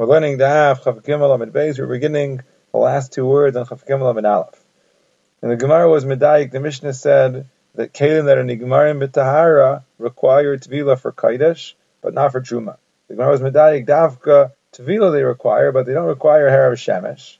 We're learning the Af Chaf Gimel Amid Beis. We're beginning the last two words on Chaf Gimel Amid Aleph. And the Gemara was Medayik. The Mishnah said that Kalim that are Nigmarim B'Tahara require Tvila for Kaidesh, but not for Truma. The Gemara was Medayik Davka Tvila they require, but they don't require hair of Shemesh.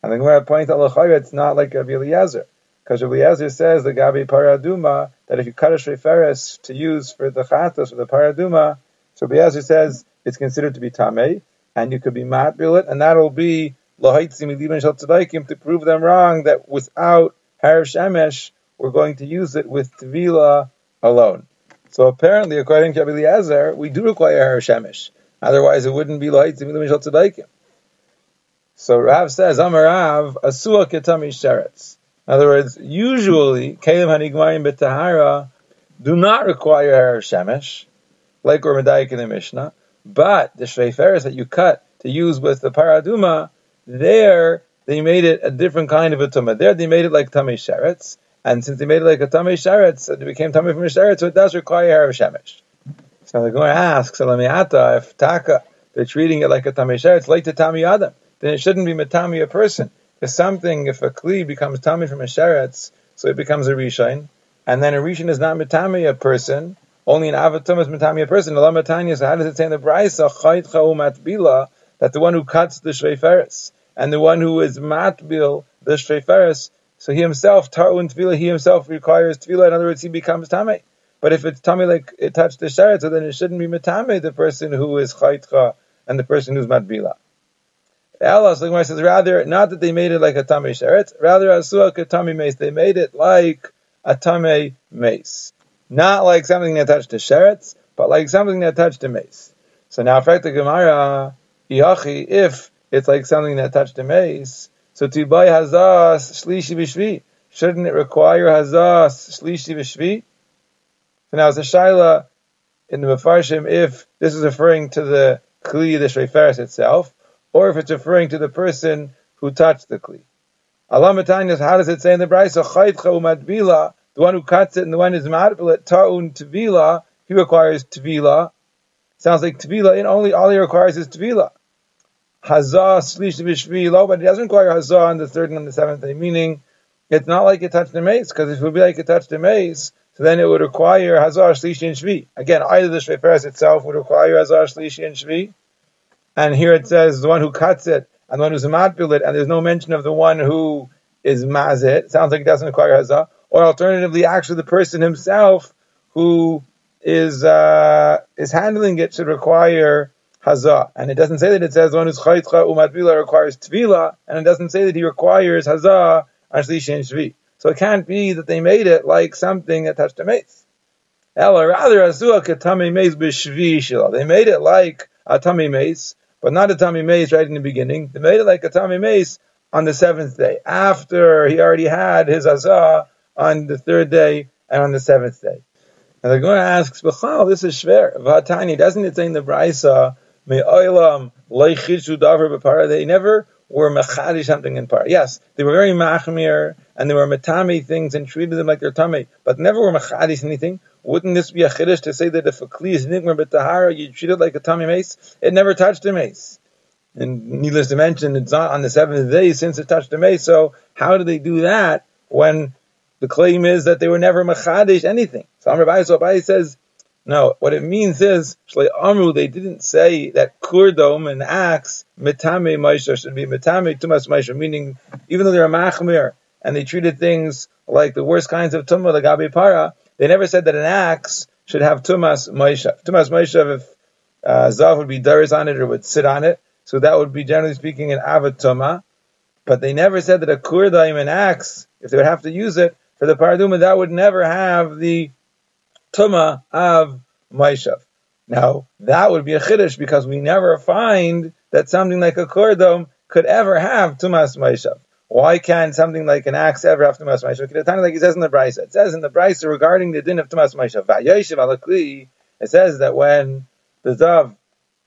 And the Gemara points out it's not like Rabbi Eliezer. Because Rabbi Eliezer says the Gabi Paraduma that if you cut a shreferes to use for the chatas for the Paraduma, so Eliezer says it's considered to be tamei, and you could be matbil it, and that'll be to prove them wrong that without har shemesh we're going to use it with tvila alone. So apparently, according to Rabbi we do require har shemesh. Otherwise, it wouldn't be lahaitzim So Rav says, Amarav, asua ketami sheretz. In other words, usually, kelim hanigmayim betahara do not require hair shemesh, like we're medayik in the Mishnah, but the shreiferes that you cut to use with the paraduma, there they made it a different kind of a tumah. There they made it like tamei sheretz, and since they made it like a tamei sheretz, it became tamei from a sheretz, so it does require hair of shemesh. So they're going to ask, Salamiata, if taka, they're treating it like a tamei sheretz, like the tamei adam, then it shouldn't be metami a person. Because something, if a kli becomes tami from a sheretz, so it becomes a rishon, and then a rishon is not metami a person, only an avatum is metami a person. Allah matanya, so how does it say in the brayso chayt matbila, that the one who cuts the shreiferis, and the one who is matbil, the shreiferis, so he himself, tarun tvila, he himself requires tvila, in other words, he becomes tame. But if it's tame like it touched the sheretz, so then it shouldn't be metame, the person who is chaytcha, and the person who's matbila. Allah so says rather not that they made it like a tame sheretz, rather asua katami mace. They made it like a tame mace, not like something that touched the sheretz, but like something that touched the mace. So now, fact the Gemara, if it's like something that touched the mace, so to buy hazas shlishi b'shvi, shouldn't it require hazas shlishi b'shvi? So now it's a shaila in the Mefarshim if this is referring to the kli the shreferis itself, or if it's referring to the person who touched the kli. Allah how does it say in the Brisa, the one who cuts it and the one who's matbilat, ta'un tvila, he requires tvila. Sounds like tvila, and only all he requires is tvila. Hazah slish b'shvilo, but it doesn't require hazah on the third and on the seventh day, meaning it's not like it touched the mace, because if it would be like it touched the mace, so then it would require hazah shlishi and shvi. Again, either the shveferes itself would require hazah shlishi and shvi, and here it says the one who cuts it and the one who's it, and there's no mention of the one who is mazit. Sounds like it doesn't require hazah. Or alternatively, actually, the person himself who is uh, is handling it should require hazah. And it doesn't say that it says one who's chaytcha umatbila requires tvila, and it doesn't say that he requires hazah ashlish and shvi. So it can't be that they made it like something that touched a mace. Ella, rather, azua katami mace They made it like a tummy mace, but not a tummy mace right in the beginning. They made it like a tummy mace on the seventh day, after he already had his azah on the third day and on the seventh day. And they're going to ask, Bechal, this is shver. Vatani, doesn't it say in the Brisa, Me'olam leichishu davar b'para? They never were mechadi something in par. Yes, they were very machmir and they were metami things and treated them like their tummy, but never were mechadis anything. Wouldn't this be a chiddush to say that if a kli is nigmar b'tahara, you treat it like a tummy mace? It never touched a mace. And needless to mention, it's not on the seventh day since it touched the mace. So how do they do that when the claim is that they were never machadish anything? So Amr Abai says, no, what it means is, Amru, they didn't say that kurdom and axe, metame maisha should be metame tumas maisha, meaning even though they're a machmir and they treated things like the worst kinds of tumah, the gabi para, they never said that an axe should have tumas maisha. Tumas maisha, if uh, zav would be daris on it or would sit on it, so that would be generally speaking an avatuma. But they never said that a kurdaim, an axe, if they would have to use it for the paraduma, that would never have the tuma of maishav. Now that would be a chiddush because we never find that something like a kurdom could ever have tumas maishav. Why can't something like an axe ever have tumas ma'ishav? Like it says in the brisa. It says in the brisa regarding the din of tumas ma'ishav. It says that when the dove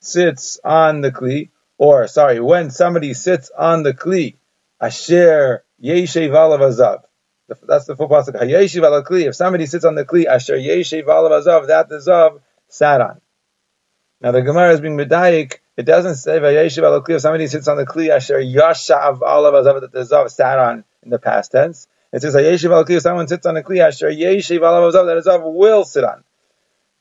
sits on the kli, or sorry, when somebody sits on the kli, asher yeshev alav That's the full pasuk. Hayeshiv alakli. If somebody sits on the kli, asher yeshev alav azav, that the zav sat on. Now the Gemara is being medayik It doesn't say Vayeshiv al Kli if somebody sits on the Kli Asher Yashav Alav Azav that the Zav sat on in the past tense. It says Vayeshiv al Kli if someone sits on the Kli Asher Yeshiv Alav Azav that the Zav will sit on.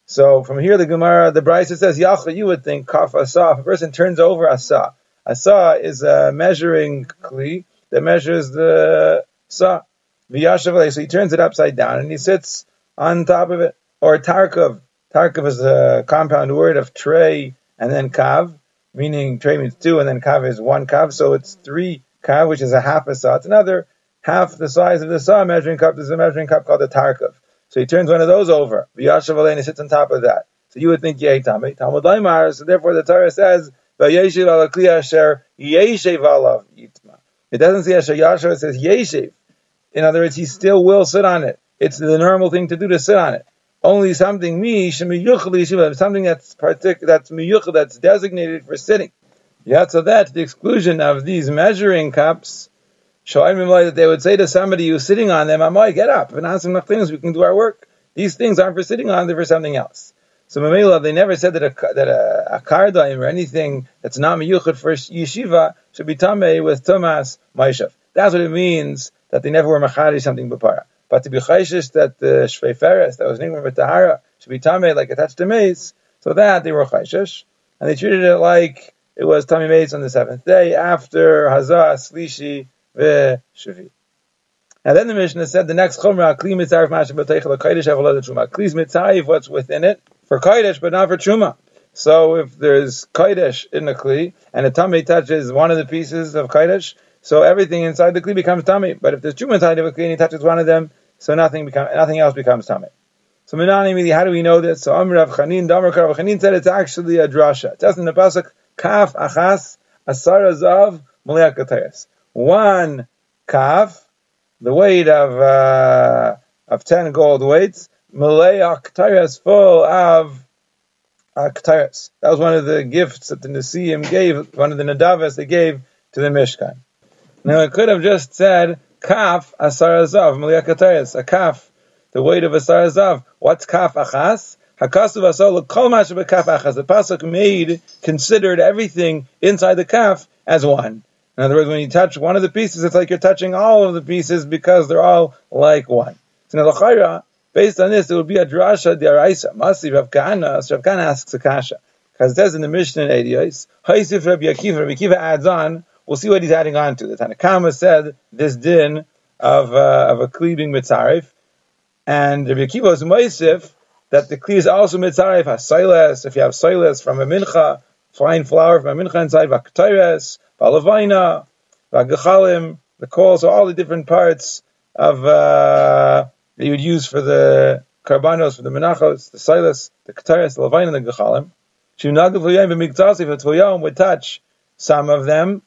So from here, the Gemara, the Brisa says, Yachla, you would think, Kaf Asa, if a person turns over Asa. Asa is a measuring Kli that measures the Sa. So he turns it upside down and he sits on top of it. Or Tarkov. Tarkov is a compound word of tray and then kav, meaning tray means two and then kav is one kav, so it's three kav, which is a half a saw. It's another half the size of the saw measuring cup. There's a measuring cup called a Tarkov. So he turns one of those over. V'yashav and he sits on top of that. So you would think yeh tamei. Talmud Laimar, so therefore the Torah says. It doesn't say asher yashav, it says yeshiv. In other words, he still will sit on it. It's the normal thing to do to sit on it. Only something me something that's partic- that's that's designated for sitting. Yeah, so that the exclusion of these measuring cups, that they would say to somebody who's sitting on them, "Amoy, get up and ask enough things. We can do our work. These things aren't for sitting on; they're for something else." So Mamela, they never said that a that a, a kardaim or anything that's not miyuchad for yeshiva should be tamei with tumas maishav. That's what it means that they never were machari something b'para. But to be chayshish that the shvei feres that was named with tahara should be tamei like attached to mace, so that they were chayshish, and they treated it like it was tamei mace on the seventh day after hazah slishi v'shavi. And then the Mishnah said the next chumrah kli mitzarif mashem b'teichel kodesh avolad truma. Kli's mitzarif what's within it for kodesh but not for truma. So if there's kodesh in the kli and a tummy touches one of the pieces of kodesh, so everything inside the kli becomes tummy. But if there's truma inside of a kli and he touches one of them, so nothing become, nothing else becomes tummy. So Minani, how do we know this? So Amr Rav Chanin, Damar Rav Chanin said it's actually a drasha. It says in the pasuk, Kaf Achas Asar Azav Maliak One kaf, the weight of uh, of ten gold weights, Maliak full of uh, That was one of the gifts that the Nesiim gave, one of the Nadavas they gave to the Mishkan. Now it could have just said kaf asar azav a kaf, the weight of asar azav. What's kaf achas? Hakasu v'asol kol kaf achas. The pasuk made considered everything inside the kaf as one. In other words, when you touch one of the pieces, it's like you're touching all of the pieces because they're all like one. So now the based on this, it would be a drasha deraisa. Masi Rav Kahana, Rav Kahana asks a kasha. Because it says in the Mishnah in Ediyos, Haisif Rabbi Akiva, Rabbi Akiva adds on, We'll see what he's adding on to. The Tanakama said this din of uh, of a kli being mitzarif, and Rabbi Akiva is moisif that the kli is also mitzarif has silas. If you have silas from a mincha, fine flour from a mincha inside, vaktaires, balavina, vagachalim, the coal, so all the different parts of uh, that you would use for the karbanos, for the menachos, the silas, the kataris, the lavina, and the gachalim. Shunagav would touch some of them,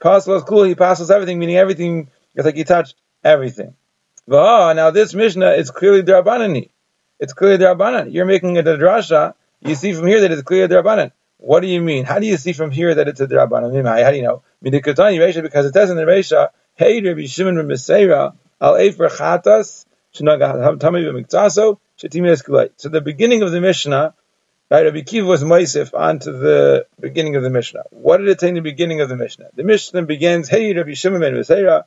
Paslas cool, he passes everything, meaning everything, it's like he touched everything. Now this Mishnah is clearly Drabanani. It's clearly Drabanan. You're making it a drasha. You see from here that it's clearly Drabanan. What do you mean? How do you see from here that it's a Drabanan? How do you know? Because it says in the Resha, Hey Rabbi Shimon Meseira, Al Efer Chatas, So the beginning of the Mishnah Right, Rabbi Kiva was Moisif onto the beginning of the Mishnah. What did it say in the beginning of the Mishnah? The Mishnah begins, Hey, Rabbi Shimon ben Meseira.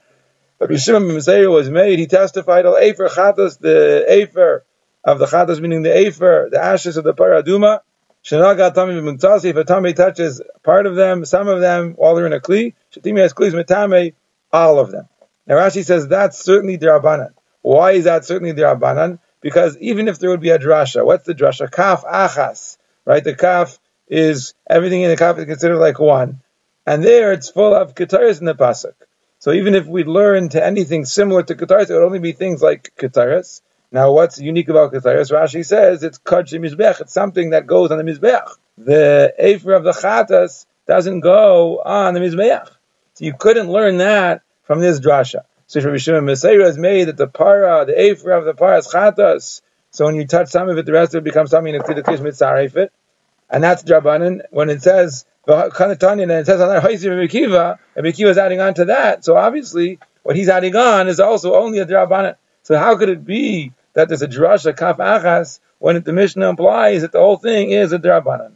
Rabbi Shimon ben Meseira was made. He testified al Efer Chatas, the Efer of the Chatas, meaning the Efer, the ashes of the Paraduma. Shanaga Tami B'Muktzasi, if a Tami touches part of them, some of them, while they're in a Kli, Shatimi has Klis Metame, all of them. Now Rashi says that's certainly the Rabbanan. Why is that certainly the Rabbanan? Because even if there would be a drasha, what's the drasha? Kaf achas, right? The kaf is everything in the kaf is considered like one, and there it's full of kataris in the pasuk. So even if we learn to anything similar to kataris, it would only be things like kataris. Now, what's unique about kataris? Rashi says it's kadshi mizbech. It's something that goes on the mizbech. The afer of the chatas doesn't go on the mizbech. So you couldn't learn that from this drasha. So Shimon Meseira has made that the para, the afer of the para is chatas. So when you touch some of it, the rest of it becomes something in the kish mitzaref it. And that's drabanan. When it says and it says on Kiva, is adding on to that. So obviously what he's adding on is also only a drabanan. So how could it be that there's a drasha kaf achas when the Mishnah implies that the whole thing is a drabanan?